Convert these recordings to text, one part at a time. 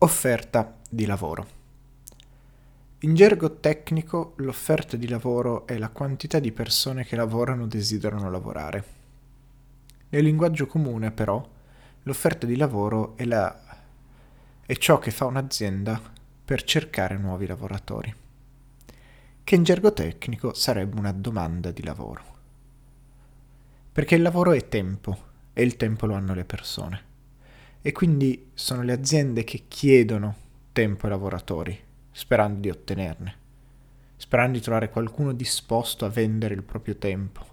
Offerta di lavoro. In gergo tecnico, l'offerta di lavoro è la quantità di persone che lavorano o desiderano lavorare. Nel linguaggio comune, però, l'offerta di lavoro è, la... è ciò che fa un'azienda per cercare nuovi lavoratori, che in gergo tecnico sarebbe una domanda di lavoro. Perché il lavoro è tempo e il tempo lo hanno le persone e quindi sono le aziende che chiedono tempo ai lavoratori, sperando di ottenerne, sperando di trovare qualcuno disposto a vendere il proprio tempo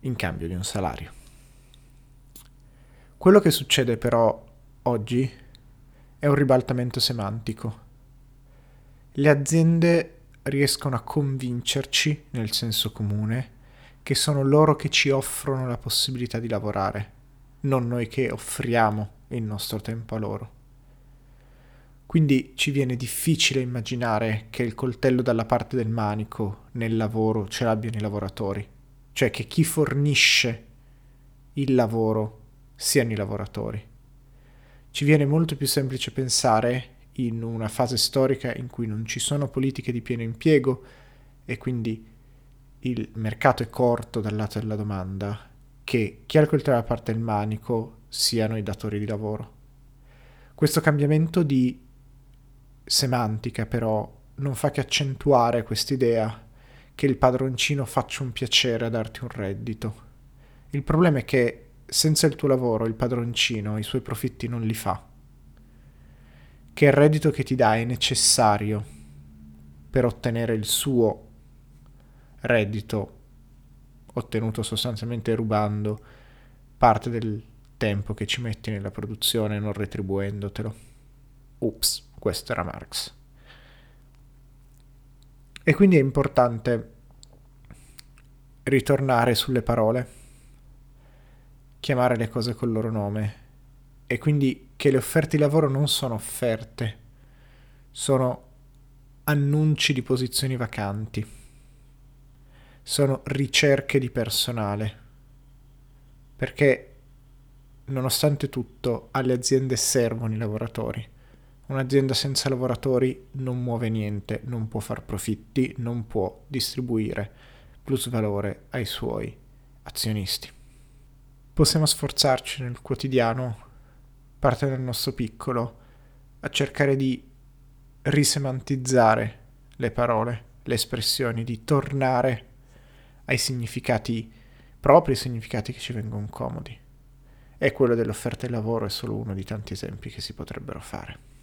in cambio di un salario. Quello che succede però oggi è un ribaltamento semantico. Le aziende riescono a convincerci, nel senso comune, che sono loro che ci offrono la possibilità di lavorare non noi che offriamo il nostro tempo a loro. Quindi ci viene difficile immaginare che il coltello dalla parte del manico nel lavoro ce l'abbiano i lavoratori, cioè che chi fornisce il lavoro siano i lavoratori. Ci viene molto più semplice pensare in una fase storica in cui non ci sono politiche di pieno impiego e quindi il mercato è corto dal lato della domanda che chi ha il coltello dalla parte del manico siano i datori di lavoro. Questo cambiamento di semantica però non fa che accentuare quest'idea che il padroncino faccia un piacere a darti un reddito. Il problema è che senza il tuo lavoro il padroncino i suoi profitti non li fa. Che il reddito che ti dà è necessario per ottenere il suo reddito ottenuto sostanzialmente rubando parte del tempo che ci metti nella produzione non retribuendotelo. Ups, questo era Marx. E quindi è importante ritornare sulle parole, chiamare le cose col loro nome e quindi che le offerte di lavoro non sono offerte, sono annunci di posizioni vacanti sono ricerche di personale. Perché nonostante tutto alle aziende servono i lavoratori. Un'azienda senza lavoratori non muove niente, non può far profitti, non può distribuire plus valore ai suoi azionisti. Possiamo sforzarci nel quotidiano, parte del nostro piccolo, a cercare di risemantizzare le parole, le espressioni, di tornare ai significati propri, significati che ci vengono comodi. E quello dell'offerta di lavoro è solo uno di tanti esempi che si potrebbero fare.